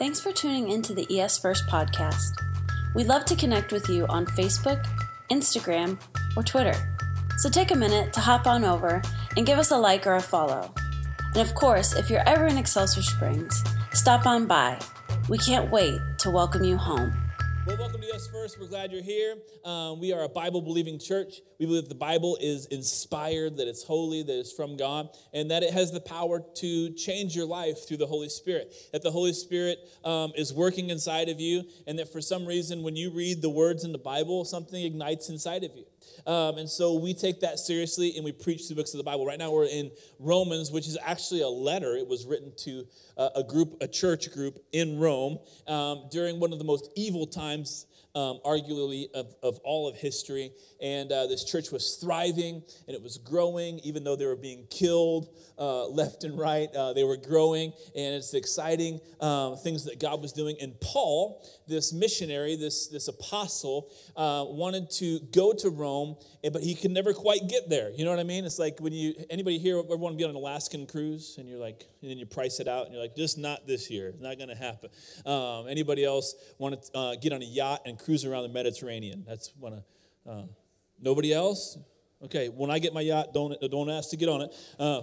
Thanks for tuning into the ES First podcast. We'd love to connect with you on Facebook, Instagram, or Twitter. So take a minute to hop on over and give us a like or a follow. And of course, if you're ever in Excelsior Springs, stop on by. We can't wait to welcome you home. Well, welcome to ES First. We're glad you're here. Um, we are a Bible believing church. We believe that the Bible is inspired, that it's holy, that it's from God, and that it has the power to change your life through the Holy Spirit. That the Holy Spirit um, is working inside of you, and that for some reason, when you read the words in the Bible, something ignites inside of you. Um, and so we take that seriously and we preach the books of the Bible. Right now we're in Romans, which is actually a letter. It was written to uh, a group, a church group in Rome um, during one of the most evil times um, arguably of, of all of history. And uh, this church was thriving and it was growing, even though they were being killed uh, left and right. Uh, they were growing, and it's exciting um, things that God was doing. And Paul, this missionary, this, this apostle, uh, wanted to go to Rome, but he could never quite get there. You know what I mean? It's like when you, anybody here ever want to be on an Alaskan cruise and you're like, and then you price it out and you're like, just not this year. It's not going to happen. Um, anybody else want to uh, get on a yacht and cruise around the Mediterranean? That's one of, uh, nobody else? Okay, when I get my yacht, don't, don't ask to get on it. Uh,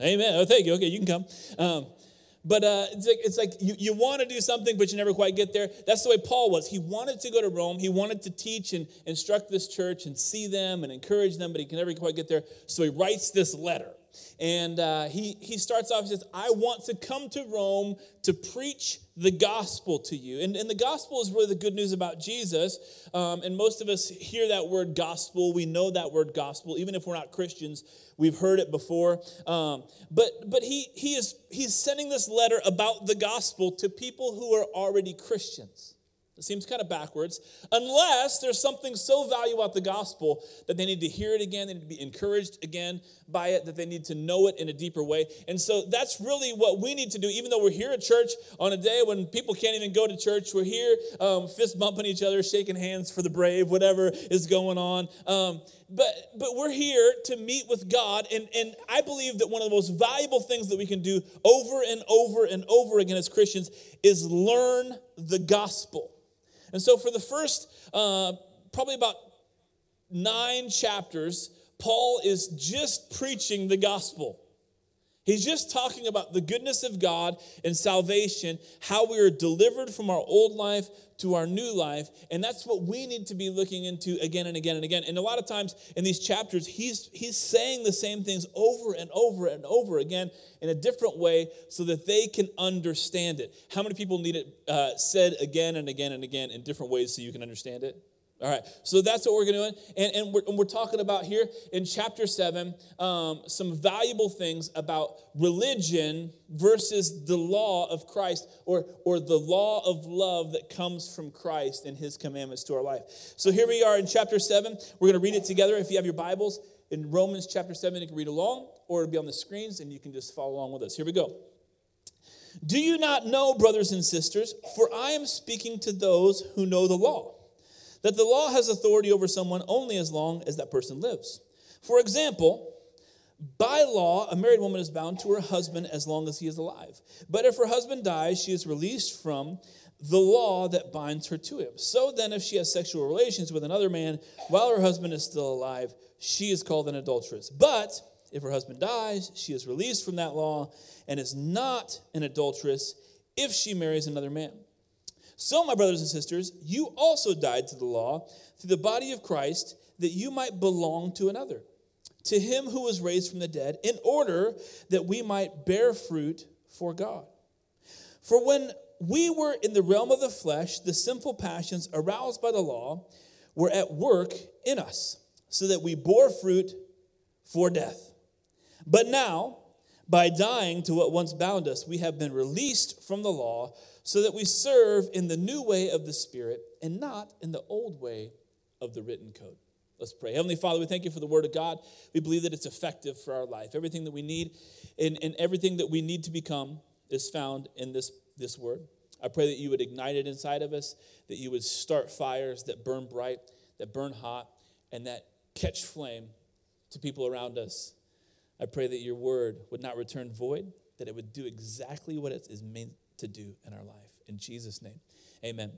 Amen. Oh, thank you. Okay, you can come. Um, but uh, it's like, it's like you, you want to do something, but you never quite get there. That's the way Paul was. He wanted to go to Rome. He wanted to teach and instruct this church and see them and encourage them, but he can never quite get there. So he writes this letter. And uh, he, he starts off, he says, I want to come to Rome to preach the gospel to you. And, and the gospel is really the good news about Jesus. Um, and most of us hear that word gospel. We know that word gospel, even if we're not Christians. We've heard it before. Um, but but he, he is, he's sending this letter about the gospel to people who are already Christians. It seems kind of backwards, unless there's something so valuable about the gospel that they need to hear it again, they need to be encouraged again by it, that they need to know it in a deeper way. And so that's really what we need to do, even though we're here at church on a day when people can't even go to church. We're here um, fist bumping each other, shaking hands for the brave, whatever is going on. Um, but, but we're here to meet with God, and, and I believe that one of the most valuable things that we can do over and over and over again as Christians is learn the gospel. And so, for the first uh, probably about nine chapters, Paul is just preaching the gospel. He's just talking about the goodness of God and salvation, how we are delivered from our old life to our new life. And that's what we need to be looking into again and again and again. And a lot of times in these chapters, he's, he's saying the same things over and over and over again in a different way so that they can understand it. How many people need it uh, said again and again and again in different ways so you can understand it? All right, so that's what we're going to do. And, and, we're, and we're talking about here in chapter 7 um, some valuable things about religion versus the law of Christ or, or the law of love that comes from Christ and his commandments to our life. So here we are in chapter 7. We're going to read it together. If you have your Bibles in Romans chapter 7, you can read along or it'll be on the screens and you can just follow along with us. Here we go. Do you not know, brothers and sisters, for I am speaking to those who know the law? That the law has authority over someone only as long as that person lives. For example, by law, a married woman is bound to her husband as long as he is alive. But if her husband dies, she is released from the law that binds her to him. So then, if she has sexual relations with another man while her husband is still alive, she is called an adulteress. But if her husband dies, she is released from that law and is not an adulteress if she marries another man. So, my brothers and sisters, you also died to the law through the body of Christ that you might belong to another, to him who was raised from the dead, in order that we might bear fruit for God. For when we were in the realm of the flesh, the sinful passions aroused by the law were at work in us, so that we bore fruit for death. But now, by dying to what once bound us, we have been released from the law so that we serve in the new way of the Spirit and not in the old way of the written code. Let's pray. Heavenly Father, we thank you for the Word of God. We believe that it's effective for our life. Everything that we need and, and everything that we need to become is found in this, this Word. I pray that you would ignite it inside of us, that you would start fires that burn bright, that burn hot, and that catch flame to people around us. I pray that your Word would not return void, that it would do exactly what it is meant to do in our life. In Jesus' name, amen.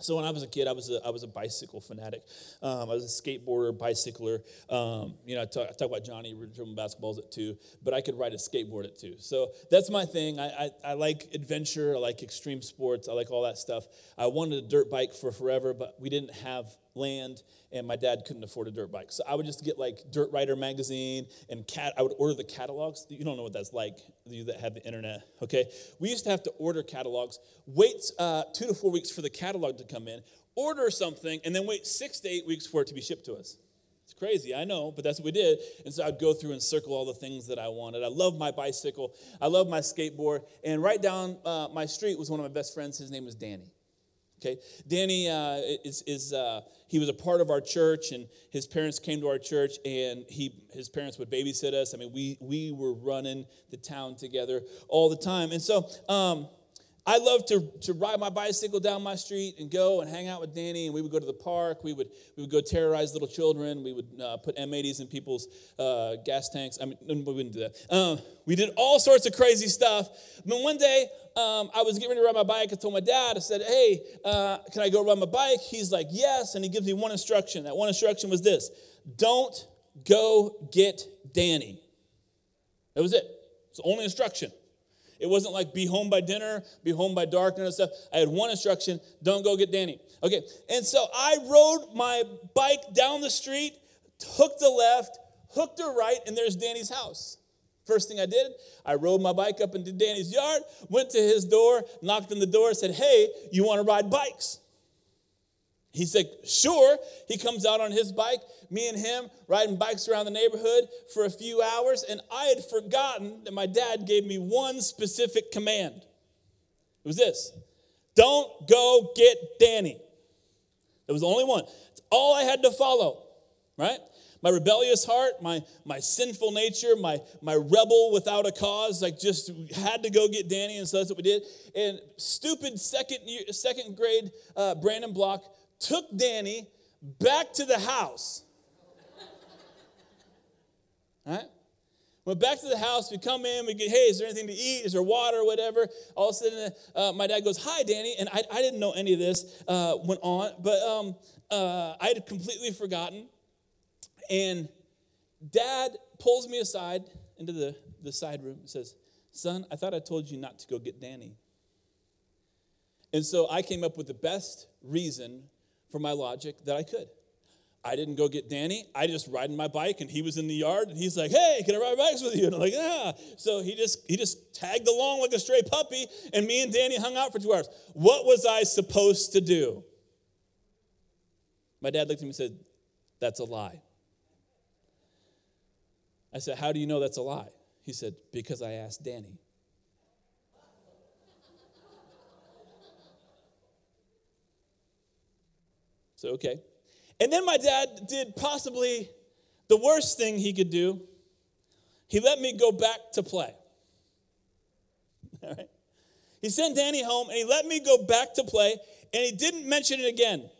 So when I was a kid, I was a, I was a bicycle fanatic. Um, I was a skateboarder, bicycler. Um, you know, I talk, I talk, about Johnny dribbling basketballs at two, but I could ride a skateboard at two. So that's my thing. I, I, I, like adventure. I like extreme sports. I like all that stuff. I wanted a dirt bike for forever, but we didn't have land and my dad couldn't afford a dirt bike. So I would just get like Dirt Rider magazine and cat. I would order the catalogs. You don't know what that's like, you that have the internet, okay? We used to have to order catalogs, wait uh, two to four weeks for the catalog to come in, order something, and then wait six to eight weeks for it to be shipped to us. It's crazy, I know, but that's what we did. And so I'd go through and circle all the things that I wanted. I love my bicycle, I love my skateboard, and right down uh, my street was one of my best friends. His name was Danny. Okay, Danny uh, is, is uh, he was a part of our church, and his parents came to our church, and he his parents would babysit us. I mean, we we were running the town together all the time, and so um, I love to, to ride my bicycle down my street and go and hang out with Danny, and we would go to the park. We would, we would go terrorize little children. We would uh, put M80s in people's uh, gas tanks. I mean, we wouldn't do that. Um, we did all sorts of crazy stuff. But one day, um, I was getting ready to ride my bike. I told my dad, I said, Hey, uh, can I go ride my bike? He's like, Yes. And he gives me one instruction. That one instruction was this Don't go get Danny. That was it. It's the only instruction. It wasn't like be home by dinner, be home by dark, and stuff. I had one instruction don't go get Danny. Okay, and so I rode my bike down the street, hooked the left, hooked the right, and there's Danny's house. First thing I did, I rode my bike up into Danny's yard, went to his door, knocked on the door, said, Hey, you want to ride bikes? He said, Sure. He comes out on his bike, me and him riding bikes around the neighborhood for a few hours, and I had forgotten that my dad gave me one specific command. It was this Don't go get Danny. It was the only one. It's all I had to follow, right? My rebellious heart, my, my sinful nature, my, my rebel without a cause, like just had to go get Danny, and so that's what we did. And stupid second, year, second grade uh, Brandon Block took Danny back to the house. All right? Went back to the house. We come in. We get, hey, is there anything to eat? Is there water or whatever? All of a sudden, uh, my dad goes, hi, Danny. And I, I didn't know any of this uh, went on, but um, uh, I had completely forgotten. And dad pulls me aside into the, the side room and says, son, I thought I told you not to go get Danny. And so I came up with the best reason for my logic that I could. I didn't go get Danny. I just riding my bike, and he was in the yard, and he's like, "Hey, can I ride bikes with you?" And I'm like, "Yeah." So he just he just tagged along like a stray puppy, and me and Danny hung out for two hours. What was I supposed to do? My dad looked at me and said, "That's a lie." I said, "How do you know that's a lie?" He said, "Because I asked Danny." So, okay. And then my dad did possibly the worst thing he could do. He let me go back to play. All right. He sent Danny home and he let me go back to play and he didn't mention it again.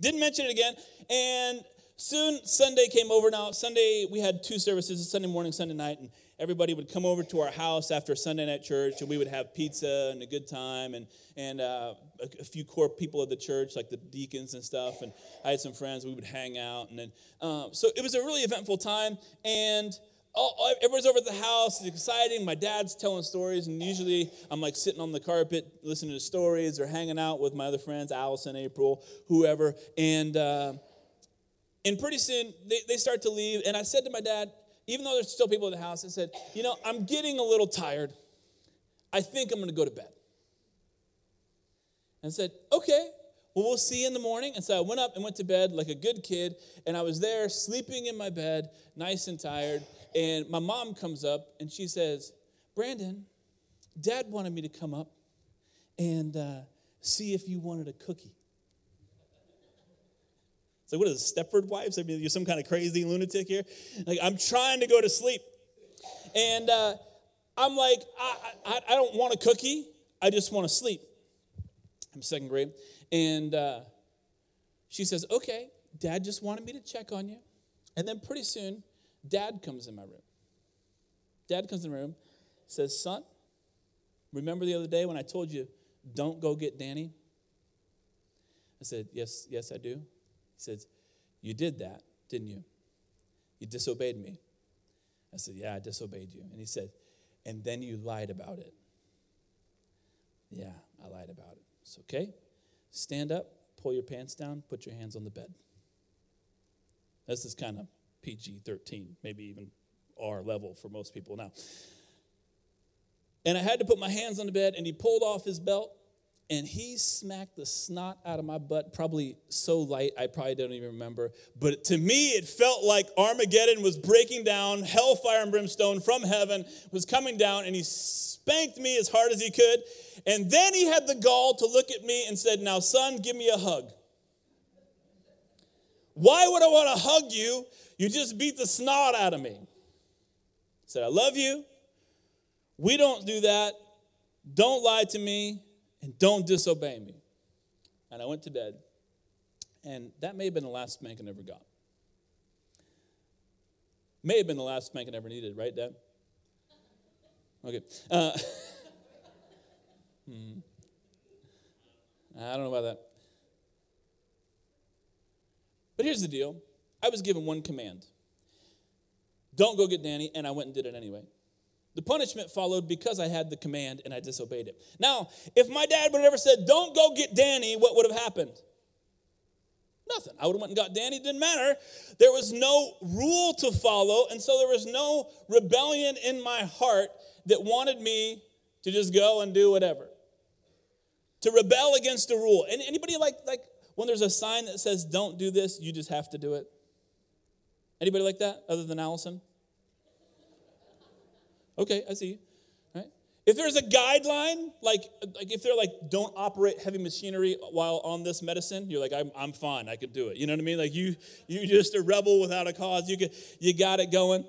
Didn't mention it again. And soon Sunday came over. Now, Sunday, we had two services Sunday morning, Sunday night. And everybody would come over to our house after Sunday night church, and we would have pizza and a good time, and and uh, a, a, few core people of the church, like the deacons and stuff. And I had some friends. We would hang out, and then um, so it was a really eventful time. And all, everybody's over at the house. It's exciting. My dad's telling stories, and usually I'm like sitting on the carpet listening to stories or hanging out with my other friends, Allison, April, whoever, and. Uh, and pretty soon they, they start to leave. And I said to my dad, even though there's still people in the house, I said, You know, I'm getting a little tired. I think I'm going to go to bed. And I said, Okay, well, we'll see you in the morning. And so I went up and went to bed like a good kid. And I was there sleeping in my bed, nice and tired. And my mom comes up and she says, Brandon, dad wanted me to come up and uh, see if you wanted a cookie. It's like, what is it, Stepford wives? I mean, you're some kind of crazy lunatic here. Like, I'm trying to go to sleep. And uh, I'm like, I, I, I, don't want a cookie. I just want to sleep. I'm second grade. And uh, she says, okay, dad just wanted me to check on you. And then pretty soon, dad comes in my room. Dad comes in the room, says, Son, remember the other day when I told you, don't go get Danny? I said, Yes, yes, I do. He says, You did that, didn't you? You disobeyed me. I said, Yeah, I disobeyed you. And he said, And then you lied about it. Yeah, I lied about it. It's okay. Stand up, pull your pants down, put your hands on the bed. This is kind of PG 13, maybe even R level for most people now. And I had to put my hands on the bed, and he pulled off his belt and he smacked the snot out of my butt, probably so light I probably don't even remember. But to me, it felt like Armageddon was breaking down, hellfire and brimstone from heaven was coming down, and he spanked me as hard as he could. And then he had the gall to look at me and said, Now, son, give me a hug. Why would I want to hug you? You just beat the snot out of me. I said, I love you. We don't do that. Don't lie to me and don't disobey me. And I went to bed, and that may have been the last spanking I ever got. May have been the last spanking I ever needed, right, Dad? Okay. Uh, hmm. I don't know about that. But here's the deal I was given one command don't go get Danny, and I went and did it anyway. The punishment followed because I had the command and I disobeyed it. Now, if my dad would have ever said, Don't go get Danny, what would have happened? Nothing. I would have went and got Danny. It didn't matter. There was no rule to follow, and so there was no rebellion in my heart that wanted me to just go and do whatever. To rebel against a rule. And anybody like like when there's a sign that says don't do this, you just have to do it? Anybody like that other than Allison? Okay, I see. Right? If there's a guideline, like, like if they're like, don't operate heavy machinery while on this medicine, you're like, I'm, I'm fine, I can do it. You know what I mean? Like you, you just a rebel without a cause. You get, you got it going.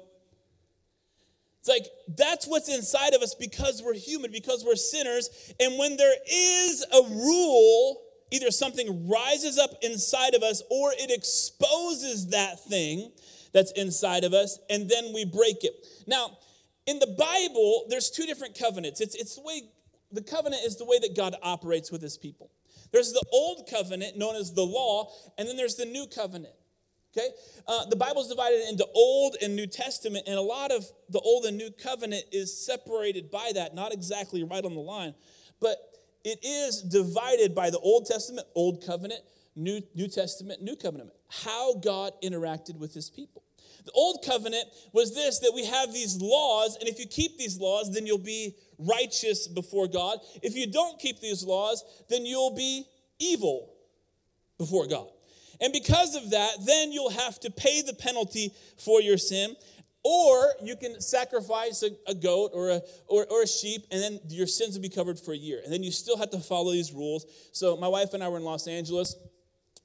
It's like that's what's inside of us because we're human, because we're sinners. And when there is a rule, either something rises up inside of us or it exposes that thing that's inside of us, and then we break it. Now, in the Bible, there's two different covenants. It's, it's the way, the covenant is the way that God operates with his people. There's the old covenant known as the law, and then there's the new covenant. Okay? Uh, the Bible's divided into Old and New Testament, and a lot of the Old and New Covenant is separated by that, not exactly right on the line, but it is divided by the Old Testament, Old Covenant, New, New Testament, New Covenant. How God interacted with his people. The old covenant was this that we have these laws, and if you keep these laws, then you'll be righteous before God. If you don't keep these laws, then you'll be evil before God. And because of that, then you'll have to pay the penalty for your sin. Or you can sacrifice a, a goat or a, or, or a sheep, and then your sins will be covered for a year. And then you still have to follow these rules. So, my wife and I were in Los Angeles.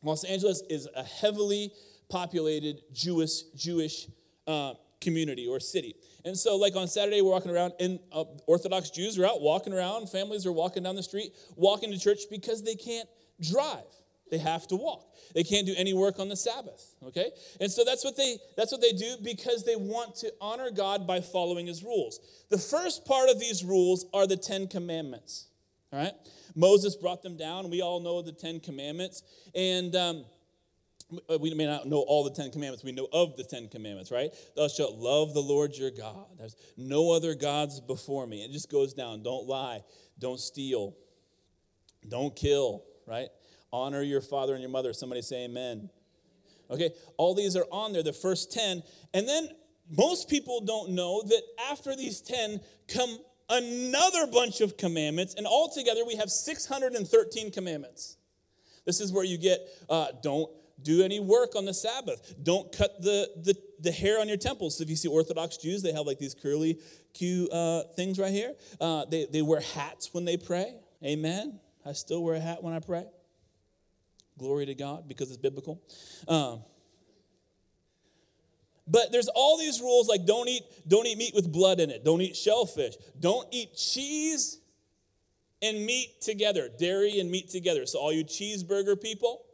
Los Angeles is a heavily populated Jewish Jewish uh, community or city. And so, like on Saturday, we're walking around, and uh, Orthodox Jews are out walking around. Families are walking down the street, walking to church because they can't drive. They have to walk. They can't do any work on the Sabbath. Okay, and so that's what they that's what they do because they want to honor God by following His rules. The first part of these rules are the Ten Commandments. All right, Moses brought them down. We all know the Ten Commandments, and um, we may not know all the Ten Commandments. We know of the Ten Commandments, right? Thou shalt love the Lord your God. There's no other gods before me. It just goes down. Don't lie. Don't steal. Don't kill, right? Honor your father and your mother. Somebody say amen. Okay, all these are on there, the first 10. And then most people don't know that after these 10 come another bunch of commandments, and altogether we have 613 commandments. This is where you get uh, don't do any work on the Sabbath. Don't cut the, the, the hair on your temples. So if you see Orthodox Jews, they have like these curly Q uh, things right here. Uh, they, they wear hats when they pray. Amen. I still wear a hat when I pray. Glory to God because it's biblical. Um, but there's all these rules like don't eat don't eat meat with blood in it. Don't eat shellfish. Don't eat cheese and meat together. Dairy and meat together. So all you cheeseburger people,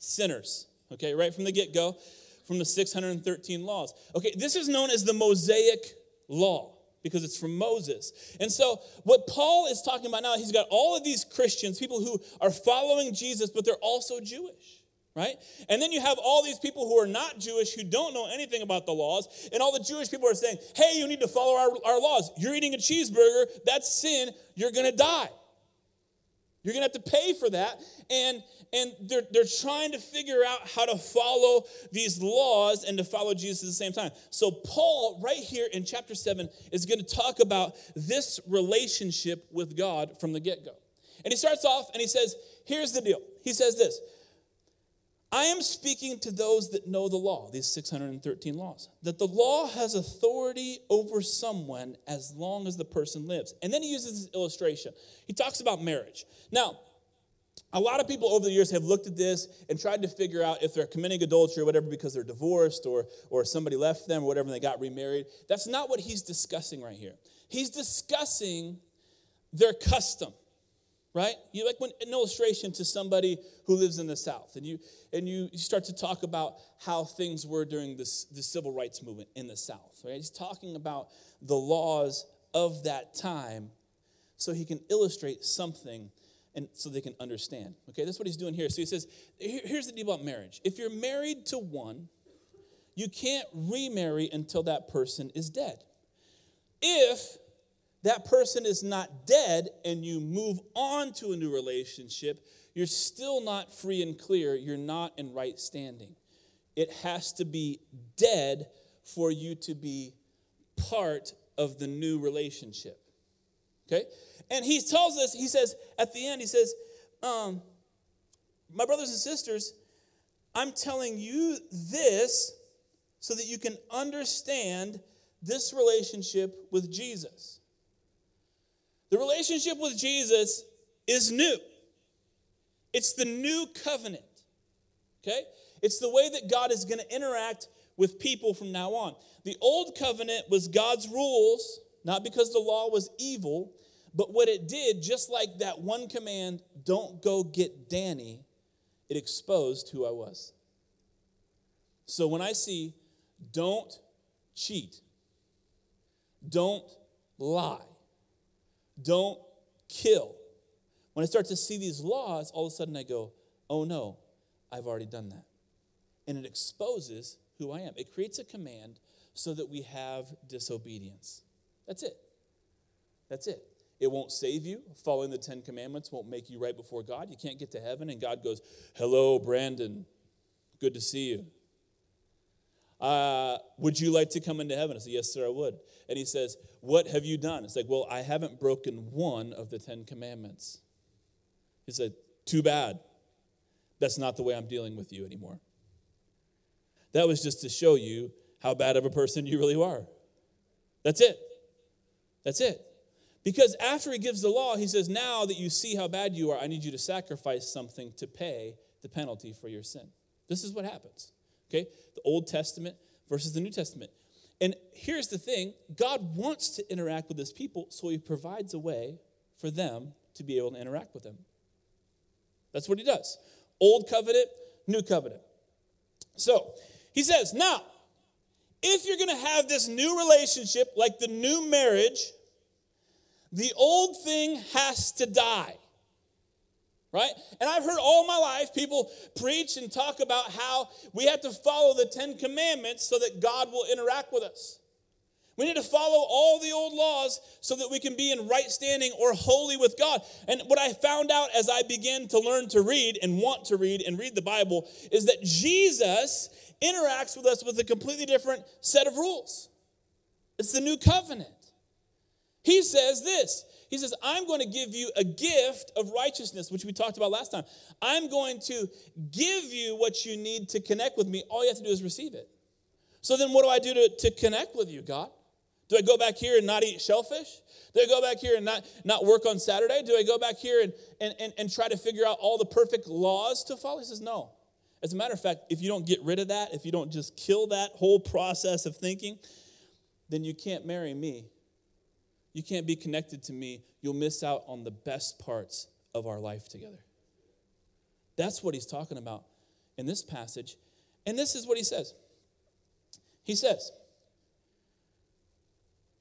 sinners. Okay, right from the get go, from the 613 laws. Okay, this is known as the Mosaic Law. because it's from Moses. And so, what Paul is talking about now, he's got all of these Christians, people who are following Jesus, but they're also Jewish, right? And then you have all these people who are not Jewish, who don't know anything about the laws, and all the Jewish people are saying, hey, you need to follow our, our laws. You're eating a cheeseburger, that's sin, you're gonna die. You're going to have to pay for that. And, and they're, they're trying to figure out how to follow these laws and to follow Jesus at the same time. So, Paul, right here in chapter 7, is going to talk about this relationship with God from the get go. And he starts off and he says, Here's the deal. He says this I am speaking to those that know the law, these 613 laws, that the law has authority over someone as long as the person lives. And then he uses this illustration. He talks about marriage. Now, a lot of people over the years have looked at this and tried to figure out if they're committing adultery or whatever because they're divorced or, or somebody left them or whatever and they got remarried. That's not what he's discussing right here. He's discussing their custom right? You like when an illustration to somebody who lives in the south and you and you, you start to talk about how things were during this, the civil rights movement in the south right? He's talking about the laws of that time so he can illustrate something and so they can understand okay? That's what he's doing here. So he says here's the deal about marriage. If you're married to one you can't remarry until that person is dead. If that person is not dead and you move on to a new relationship, you're still not free and clear. You're not in right standing. It has to be dead for you to be part of the new relationship. Okay? And he tells us, he says at the end, he says, um, My brothers and sisters, I'm telling you this so that you can understand this relationship with Jesus. The relationship with Jesus is new. It's the new covenant. Okay? It's the way that God is going to interact with people from now on. The old covenant was God's rules, not because the law was evil, but what it did, just like that one command, don't go get Danny, it exposed who I was. So when I see, don't cheat, don't lie, don't kill. When I start to see these laws, all of a sudden I go, oh no, I've already done that. And it exposes who I am. It creates a command so that we have disobedience. That's it. That's it. It won't save you. Following the Ten Commandments won't make you right before God. You can't get to heaven, and God goes, Hello, Brandon. Good to see you. Uh, would you like to come into heaven? I said, Yes, sir, I would. And he says, What have you done? It's like, Well, I haven't broken one of the Ten Commandments. He said, Too bad. That's not the way I'm dealing with you anymore. That was just to show you how bad of a person you really are. That's it. That's it. Because after he gives the law, he says, Now that you see how bad you are, I need you to sacrifice something to pay the penalty for your sin. This is what happens. Okay? The Old Testament versus the New Testament. And here's the thing God wants to interact with his people, so he provides a way for them to be able to interact with him. That's what he does. Old covenant, new covenant. So he says, now, if you're going to have this new relationship, like the new marriage, the old thing has to die right? And I've heard all my life people preach and talk about how we have to follow the Ten Commandments so that God will interact with us. We need to follow all the old laws so that we can be in right standing or holy with God. And what I found out as I began to learn to read and want to read and read the Bible is that Jesus interacts with us with a completely different set of rules. It's the new covenant. He says this he says, I'm going to give you a gift of righteousness, which we talked about last time. I'm going to give you what you need to connect with me. All you have to do is receive it. So then, what do I do to, to connect with you, God? Do I go back here and not eat shellfish? Do I go back here and not, not work on Saturday? Do I go back here and, and, and, and try to figure out all the perfect laws to follow? He says, No. As a matter of fact, if you don't get rid of that, if you don't just kill that whole process of thinking, then you can't marry me you can't be connected to me. You'll miss out on the best parts of our life together. That's what he's talking about in this passage. And this is what he says He says,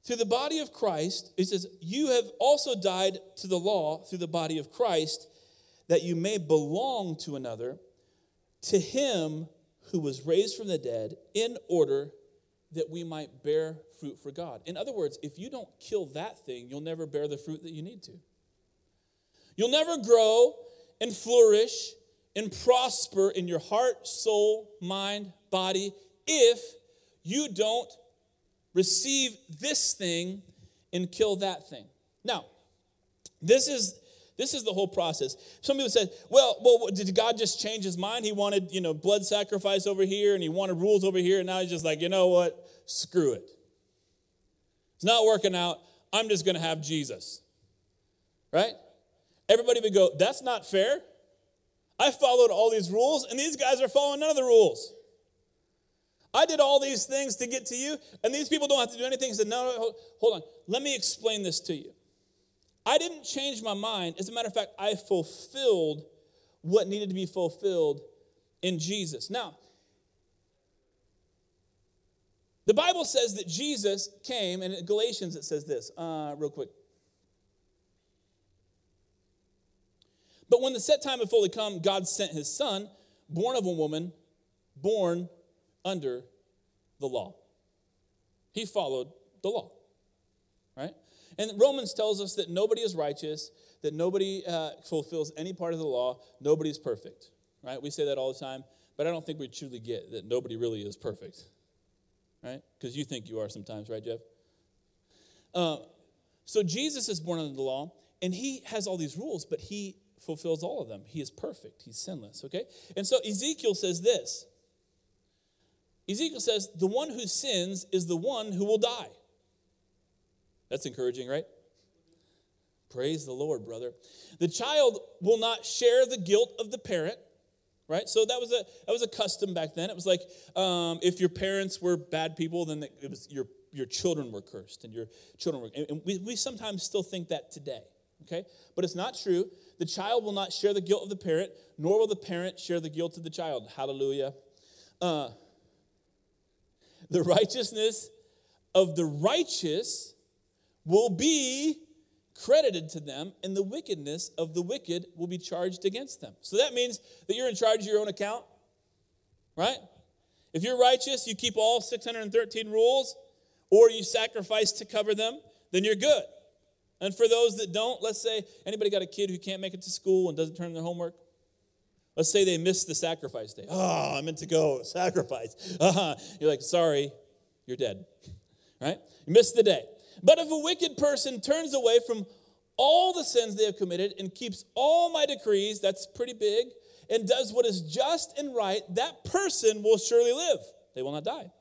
through the body of Christ, it says, You have also died to the law through the body of Christ, that you may belong to another, to him who was raised from the dead, in order that we might bear fruit for God. In other words, if you don't kill that thing, you'll never bear the fruit that you need to. You'll never grow and flourish and prosper in your heart, soul, mind, body if you don't receive this thing and kill that thing. Now, this is this is the whole process. Some people say, well, well, did God just change his mind? He wanted, you know, blood sacrifice over here and he wanted rules over here, and now he's just like, you know what? Screw it. It's not working out. I'm just gonna have Jesus. Right? Everybody would go, that's not fair. I followed all these rules, and these guys are following none of the rules. I did all these things to get to you, and these people don't have to do anything. He said, No, no, hold on. Let me explain this to you. I didn't change my mind. As a matter of fact, I fulfilled what needed to be fulfilled in Jesus. Now, the Bible says that Jesus came, and in Galatians it says this, uh, real quick. But when the set time had fully come, God sent his son, born of a woman, born under the law. He followed the law, right? And Romans tells us that nobody is righteous, that nobody uh, fulfills any part of the law, nobody's perfect, right? We say that all the time, but I don't think we truly get that nobody really is perfect, right? Because you think you are sometimes, right, Jeff? Uh, so Jesus is born under the law, and he has all these rules, but he fulfills all of them. He is perfect, he's sinless, okay? And so Ezekiel says this Ezekiel says, The one who sins is the one who will die. That's encouraging, right? Praise the Lord, brother. The child will not share the guilt of the parent, right? So that was a that was a custom back then. It was like um, if your parents were bad people, then it was your your children were cursed and your children were. And we, we sometimes still think that today, okay? But it's not true. The child will not share the guilt of the parent, nor will the parent share the guilt of the child. Hallelujah. Uh, the righteousness of the righteous will be credited to them, and the wickedness of the wicked will be charged against them. So that means that you're in charge of your own account, right? If you're righteous, you keep all 613 rules, or you sacrifice to cover them, then you're good. And for those that don't, let's say anybody got a kid who can't make it to school and doesn't turn in their homework. Let's say they missed the sacrifice day. Oh, I meant to go sacrifice. Uh-huh. You're like, sorry, you're dead. Right? You missed the day. But if a wicked person turns away from all the sins they have committed and keeps all my decrees, that's pretty big, and does what is just and right, that person will surely live. They will not die.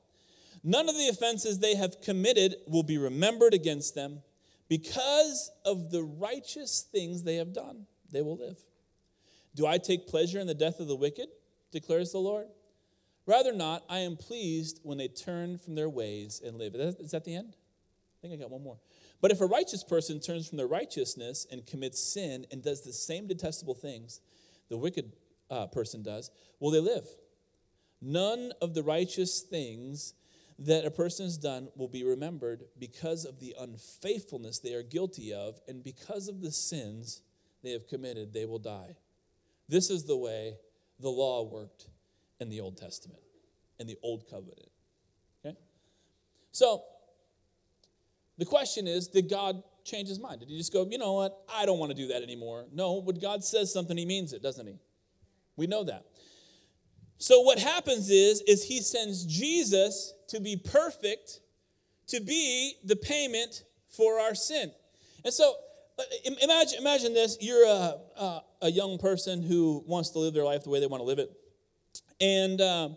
None of the offenses they have committed will be remembered against them. Because of the righteous things they have done, they will live. Do I take pleasure in the death of the wicked? declares the Lord. Rather not, I am pleased when they turn from their ways and live. Is that the end? I think I got one more. But if a righteous person turns from their righteousness and commits sin and does the same detestable things the wicked uh, person does, will they live? None of the righteous things that a person has done will be remembered because of the unfaithfulness they are guilty of, and because of the sins they have committed, they will die. This is the way the law worked in the Old Testament, in the Old Covenant. Okay? So, the question is did God change his mind? Did he just go, you know what, I don't want to do that anymore? No, when God says something, he means it, doesn't he? We know that. So what happens is is he sends Jesus to be perfect, to be the payment for our sin. And so uh, imagine, imagine this you're a, a, a young person who wants to live their life the way they want to live it. And uh,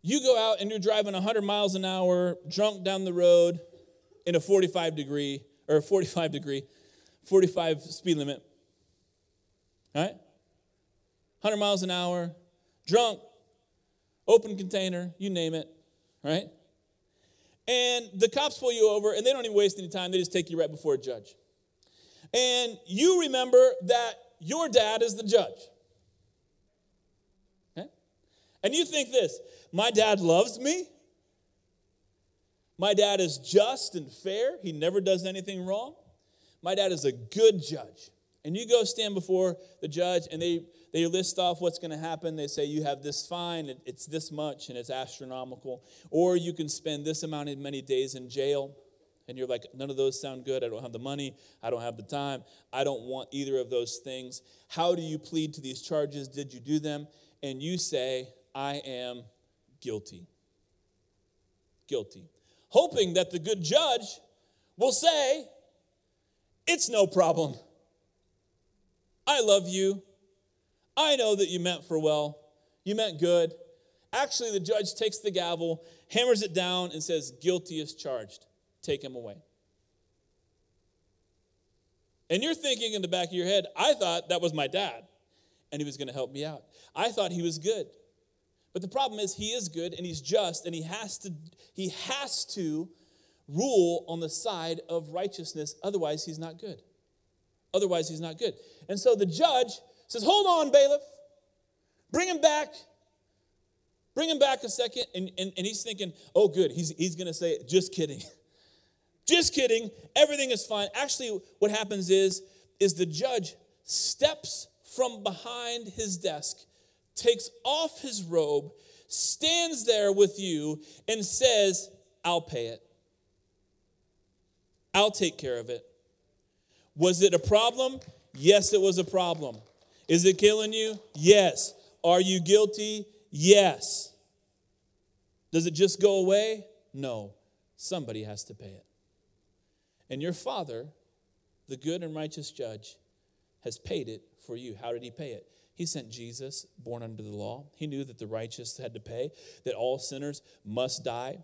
you go out and you're driving 100 miles an hour, drunk down the road in a 45 degree, or 45 degree, 45 speed limit. All right? 100 miles an hour, drunk, open container, you name it, right? And the cops pull you over and they don't even waste any time, they just take you right before a judge. And you remember that your dad is the judge. Okay? And you think this my dad loves me, My dad is just and fair. He never does anything wrong. My dad is a good judge. And you go stand before the judge and they, they list off what's going to happen. They say you have this fine, it's this much, and it's astronomical. Or you can spend this amount of many days in jail. And you're like, none of those sound good. I don't have the money. I don't have the time. I don't want either of those things. How do you plead to these charges? Did you do them? And you say, I am guilty. Guilty. Hoping that the good judge will say, It's no problem. I love you. I know that you meant for well. You meant good. Actually, the judge takes the gavel, hammers it down, and says, Guilty is charged. Take him away. And you're thinking in the back of your head, I thought that was my dad and he was going to help me out. I thought he was good. But the problem is he is good and he's just and he has to he has to rule on the side of righteousness otherwise he's not good. Otherwise he's not good. And so the judge says, "Hold on, bailiff. Bring him back. Bring him back a second. And, and, and he's thinking, oh, good. He's, he's going to say, just kidding. just kidding. Everything is fine. Actually, what happens is, is the judge steps from behind his desk, takes off his robe, stands there with you, and says, I'll pay it. I'll take care of it. Was it a problem? Yes, it was a problem. Is it killing you? Yes. Are you guilty? Yes. Does it just go away? No. Somebody has to pay it. And your Father, the good and righteous judge, has paid it for you. How did he pay it? He sent Jesus, born under the law. He knew that the righteous had to pay, that all sinners must die.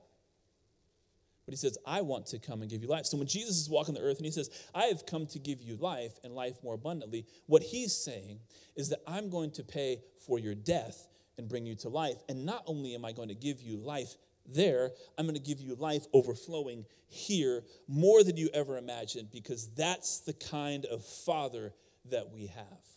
But he says, I want to come and give you life. So when Jesus is walking the earth and he says, I have come to give you life and life more abundantly, what he's saying is that I'm going to pay for your death and bring you to life. And not only am I going to give you life there, I'm going to give you life overflowing here more than you ever imagined because that's the kind of father that we have.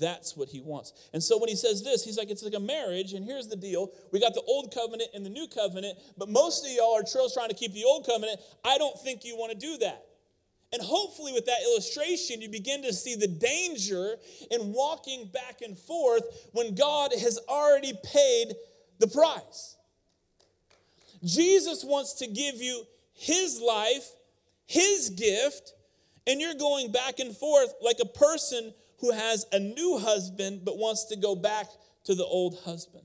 That's what he wants. And so when he says this, he's like, it's like a marriage, and here's the deal. We got the old covenant and the new covenant, but most of y'all are trying to keep the old covenant. I don't think you want to do that. And hopefully, with that illustration, you begin to see the danger in walking back and forth when God has already paid the price. Jesus wants to give you his life, his gift, and you're going back and forth like a person who has a new husband but wants to go back to the old husband.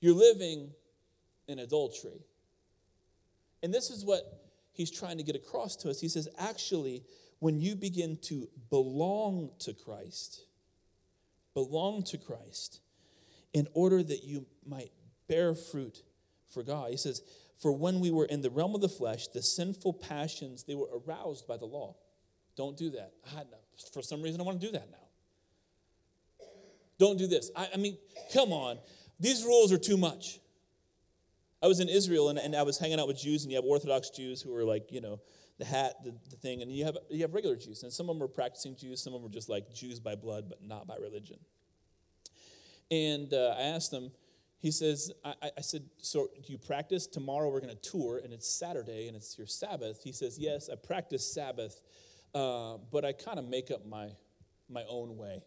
You're living in adultery. And this is what he's trying to get across to us. He says, actually, when you begin to belong to Christ, belong to Christ, in order that you might bear fruit for God. He says, For when we were in the realm of the flesh, the sinful passions, they were aroused by the law. Don't do that. I, for some reason, I want to do that now. Don't do this. I, I mean, come on. These rules are too much. I was in Israel and, and I was hanging out with Jews, and you have Orthodox Jews who are like, you know, the hat, the, the thing, and you have, you have regular Jews. And some of them are practicing Jews, some of them are just like Jews by blood, but not by religion. And uh, I asked them, he says, I, I, said, So do you practice? Tomorrow we're going to tour, and it's Saturday, and it's your Sabbath. He says, Yes, I practice Sabbath, uh, but I kind of make up my, my own way.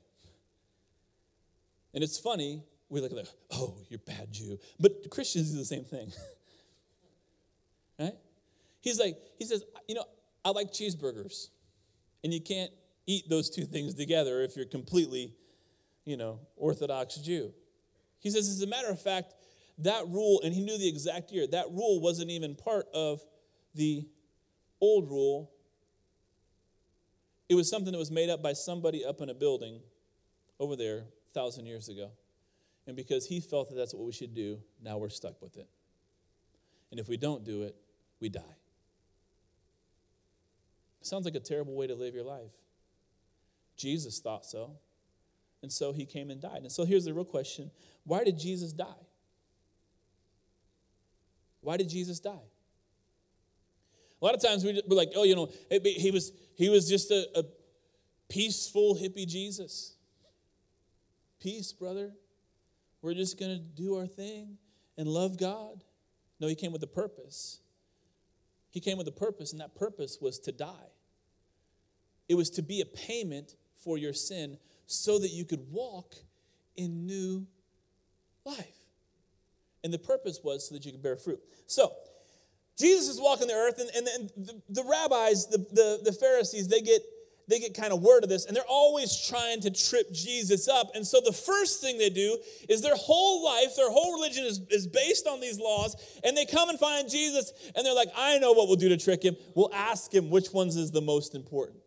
And it's funny, we look at that, oh, you're bad Jew. But Christians do the same thing. right? He's like, he says, you know, I like cheeseburgers. And you can't eat those two things together if you're completely, you know, Orthodox Jew. He says, as a matter of fact, that rule, and he knew the exact year, that rule wasn't even part of the old rule. It was something that was made up by somebody up in a building over there a thousand years ago. And because he felt that that's what we should do, now we're stuck with it. And if we don't do it, we die. Sounds like a terrible way to live your life. Jesus thought so. And so he came and died. And so here's the real question why did Jesus die? Why did Jesus die? A lot of times we're like, oh, you know, he was, he was just a, a peaceful hippie Jesus. Peace, brother. We're just going to do our thing and love God. No, he came with a purpose. He came with a purpose, and that purpose was to die. It was to be a payment for your sin so that you could walk in new life. And the purpose was so that you could bear fruit. So, Jesus is walking the earth, and, and, and the, the, rabbis, the, the, the Pharisees, they get they get kind of word of this and they're always trying to trip Jesus up. And so the first thing they do is their whole life, their whole religion is, is based on these laws. And they come and find Jesus and they're like, I know what we'll do to trick him. We'll ask him which ones is the most important.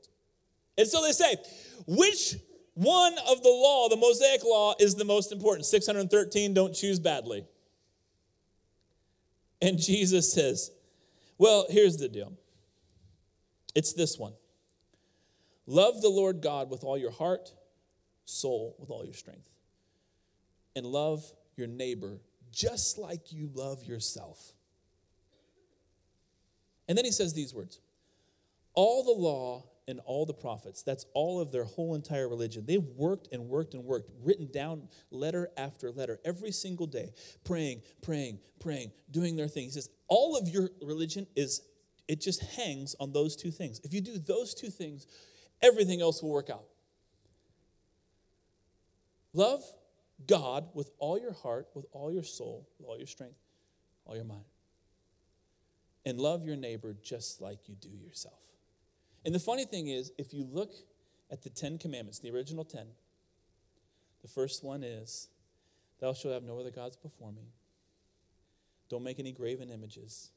And so they say, which one of the law, the Mosaic law, is the most important? 613, don't choose badly. And Jesus says, Well, here's the deal. It's this one. Love the Lord God with all your heart, soul, with all your strength, and love your neighbor just like you love yourself. And then he says these words. All the law and all the prophets, that's all of their whole entire religion. They've worked and worked and worked, written down letter after letter every single day, praying, praying, praying, doing their thing. He says, all of your religion is, it just hangs on those two things. If you do those two things, everything else will work out. Love God with all your heart, with all your soul, with all your strength, all your mind. And love your neighbor just like you do yourself. And the funny thing is, if you look at the Ten Commandments, the original ten, the first one is, Thou shalt have no other gods before me. Don't make any graven images.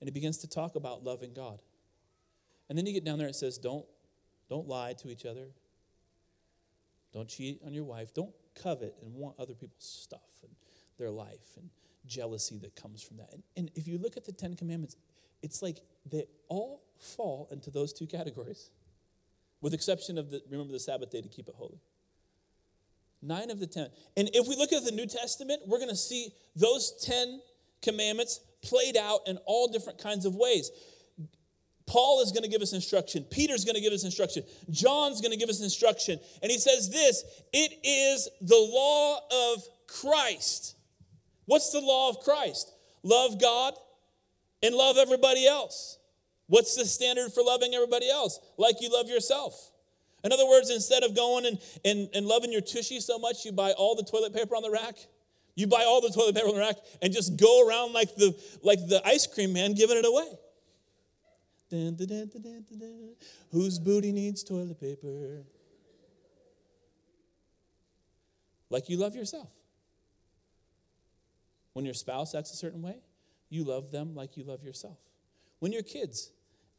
And it begins to talk about loving God. And then you get down there, and it says, Don't, don't lie to each other. Don't cheat on your wife. Don't covet and want other people's stuff and their life and jealousy that comes from that. And, and if you look at the Ten Commandments, it's like they all fall into those two categories, with exception of the remember the Sabbath day to keep it holy. Nine of the ten. And if we look at the New Testament, we're going to see those ten commandments played out in all different kinds of ways. Paul is going to give us instruction. Peter's going to give us instruction. John's going to give us instruction. And he says this it is the law of Christ. What's the law of Christ? Love God and love everybody else. What's the standard for loving everybody else? Like you love yourself. In other words, instead of going and, and, and loving your tushy so much, you buy all the toilet paper on the rack. You buy all the toilet paper on the rack and just go around like the, like the ice cream man giving it away. Dun, dun, dun, Whose booty needs toilet paper? Like you love yourself. When your spouse acts a certain way, you love them like you love yourself. When your kids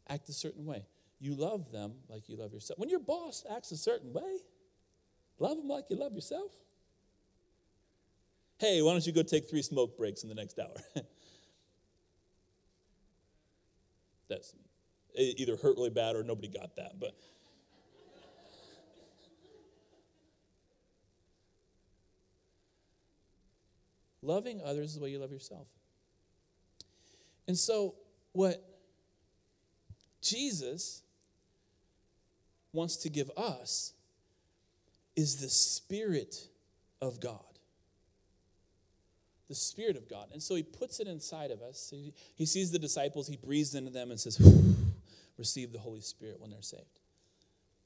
act a certain way, you love them like you love yourself. When your boss acts a certain way, love them like you love yourself. Hey, why don't you go take three smoke breaks in the next hour? That's it either hurt really bad or nobody got that, but loving others is the way you love yourself. And so, what Jesus wants to give us is the Spirit of God. The Spirit of God. And so he puts it inside of us. He, sees the disciples, he breathes into them and says, Receive the Holy Spirit when they're saved.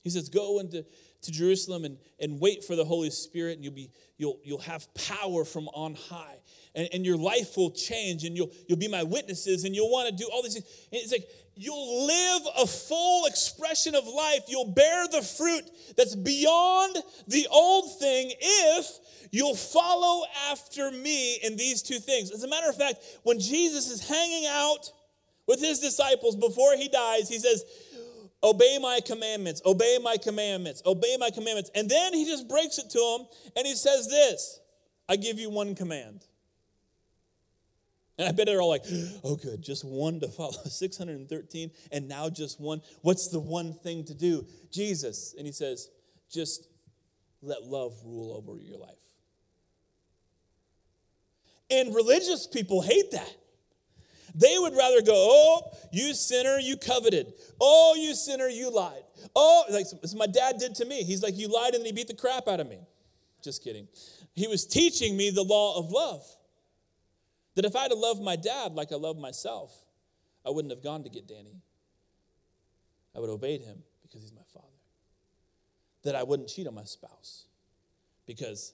He says, Go into to Jerusalem and, and wait for the Holy Spirit, and you'll, be, you'll, you'll have power from on high. And, and your life will change, and you'll, you'll be my witnesses, and you'll want to do all these things. And it's like you'll live a full expression of life. You'll bear the fruit that's beyond the old thing if you'll follow after me in these two things. As a matter of fact, when Jesus is hanging out with his disciples before he dies, he says, Obey my commandments, obey my commandments, obey my commandments. And then he just breaks it to him and he says this I give you one command. And I bet they're all like, oh, good, just one to follow 613, and now just one. What's the one thing to do? Jesus. And he says, just let love rule over your life. And religious people hate that. They would rather go, oh, you sinner, you coveted. Oh, you sinner, you lied. Oh, like my dad did to me. He's like, you lied and he beat the crap out of me. Just kidding. He was teaching me the law of love. That if I'd have loved my dad like I love myself, I wouldn't have gone to get Danny. I would have obeyed him because he's my father. That I wouldn't cheat on my spouse because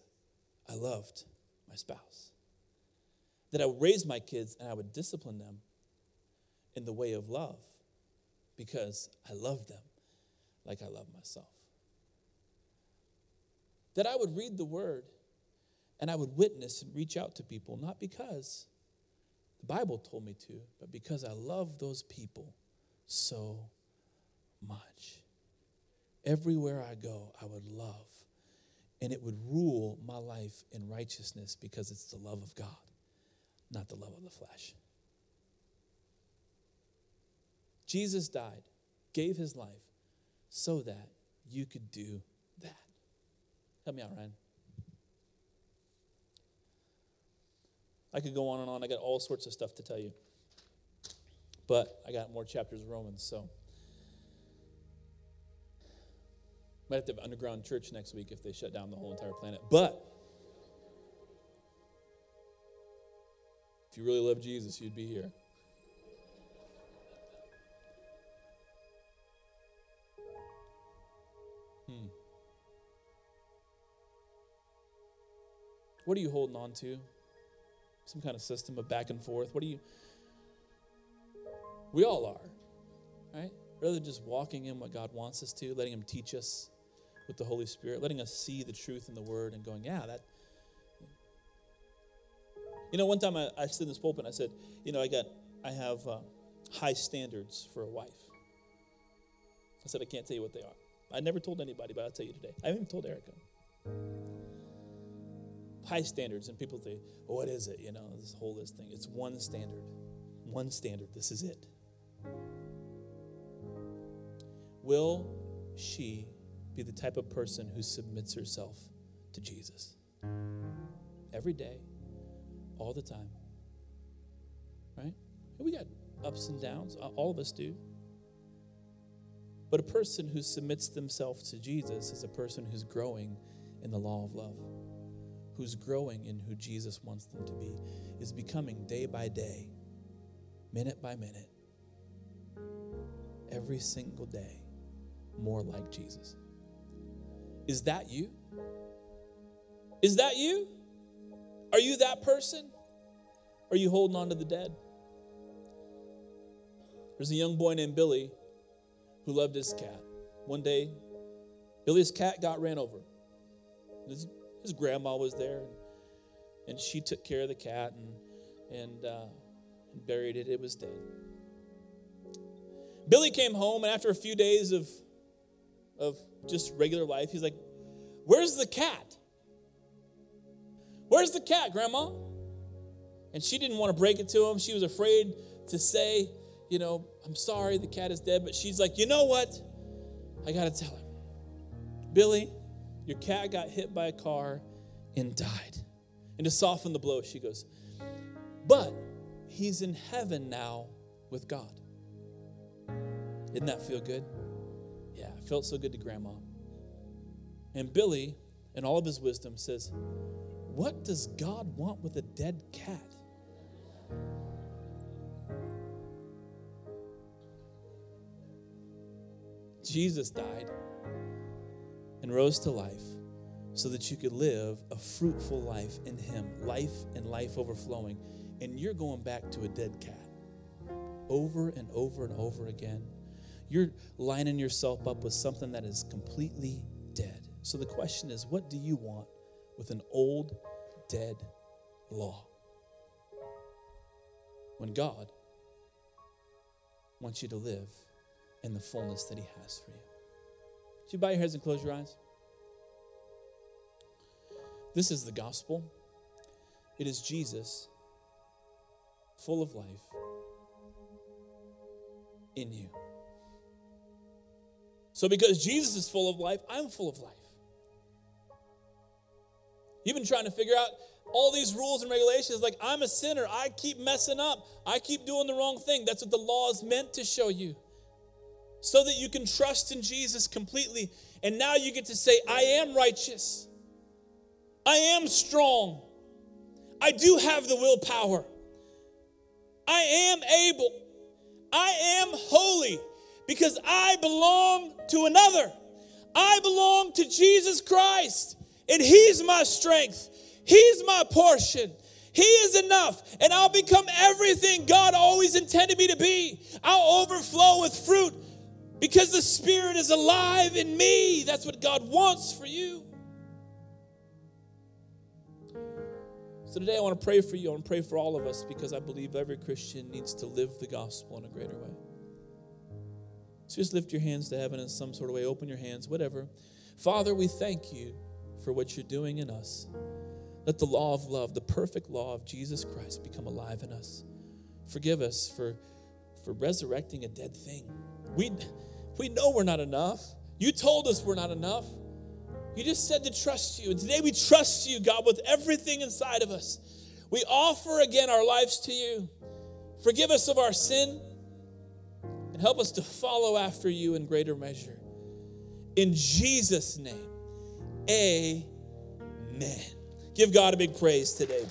I loved my spouse. That I would raise my kids and I would discipline them in the way of love because I love them like I love myself. That I would read the word and I would witness and reach out to people, not because the Bible told me to, but because I love those people so much. Everywhere I go, I would love, and it would rule my life in righteousness because it's the love of God, not the love of the flesh. Jesus died, gave his life so that you could do that. Help me out, Ryan. I could go on and on. I got all sorts of stuff to tell you. But I got more chapters of Romans, so. Might have to have underground church next week if they shut down the whole entire planet. But if you really love Jesus, you'd be here. Hmm. What are you holding on to? Some kind of system of back and forth? What are you? We all are, right? Rather than just walking in what God wants us to, letting Him teach us with the Holy Spirit, letting us see the truth in the Word and going, yeah, that. You know, one time I, I stood in this pulpit and I said, you know, I got, I have uh, high standards for a wife. I said, I can't tell you what they are. I never told anybody, but I'll tell you today. I haven't even told Erica. High standards, and people say, oh, what is it? You know, this whole this thing. It's one standard. One standard. This is it. Will she be the type of person who submits herself to Jesus? Every day, all the time. Right? We got ups and downs. All of us do. But a person who submits themselves to Jesus is a person who's growing in the law of love, who's growing in who Jesus wants them to be, is becoming day by day, minute by minute, every single day, more like Jesus. Is that you? Is that you? Are you that person? Are you holding on to the dead? There's a young boy named Billy who loved his cat. One day, Billy's cat got ran over. His, his grandma was there, and, and, she took care of the cat and, and, uh, and buried it. It was dead. Billy came home, and after a few days of, of just regular life, he's like, Where's the cat? Where's the cat, Grandma? And she didn't want to break it to him. She was afraid to say, you know, I'm sorry the cat is dead, but she's like, you know what? I got to tell him. Billy, your cat got hit by a car and died. And to soften the blow, she goes, but he's in heaven now with God. Didn't that feel good? Yeah, it felt so good to grandma. And Billy, in all of his wisdom, says, What does God want with a dead cat? Jesus died and rose to life so that you could live a fruitful life in Him, life and life overflowing. And you're going back to a dead cat over and over and over again. You're lining yourself up with something that is completely dead. So the question is what do you want with an old, dead law? When God wants you to live in the fullness that He has for you. Would you bow your heads and close your eyes? This is the gospel. It is Jesus, full of life, in you. So, because Jesus is full of life, I'm full of life. You've been trying to figure out all these rules and regulations like, I'm a sinner. I keep messing up. I keep doing the wrong thing. That's what the law is meant to show you so that you can trust in Jesus completely. And now you get to say, I am righteous. I am strong. I do have the willpower. I am able. I am holy because I belong to another. I belong to Jesus Christ, and He's my strength. He's my portion. He is enough, and I'll become everything God always intended me to be. I'll overflow with fruit because the Spirit is alive in me. That's what God wants for you. So today I want to pray for you. I want to pray for all of us because I believe every Christian needs to live the gospel in a greater way. So just lift your hands to heaven in some sort of way, open your hands, whatever. Father, we thank you for what you're doing in us. Let the law of love, the perfect law of Jesus Christ, become alive in us. Forgive us for, for resurrecting a dead thing. We, we know we're not enough. You told us we're not enough. You just said to trust you. And today we trust you, God, with everything inside of us. We offer again our lives to you. Forgive us of our sin and help us to follow after you in greater measure. In Jesus' name, amen. Give God a big praise today.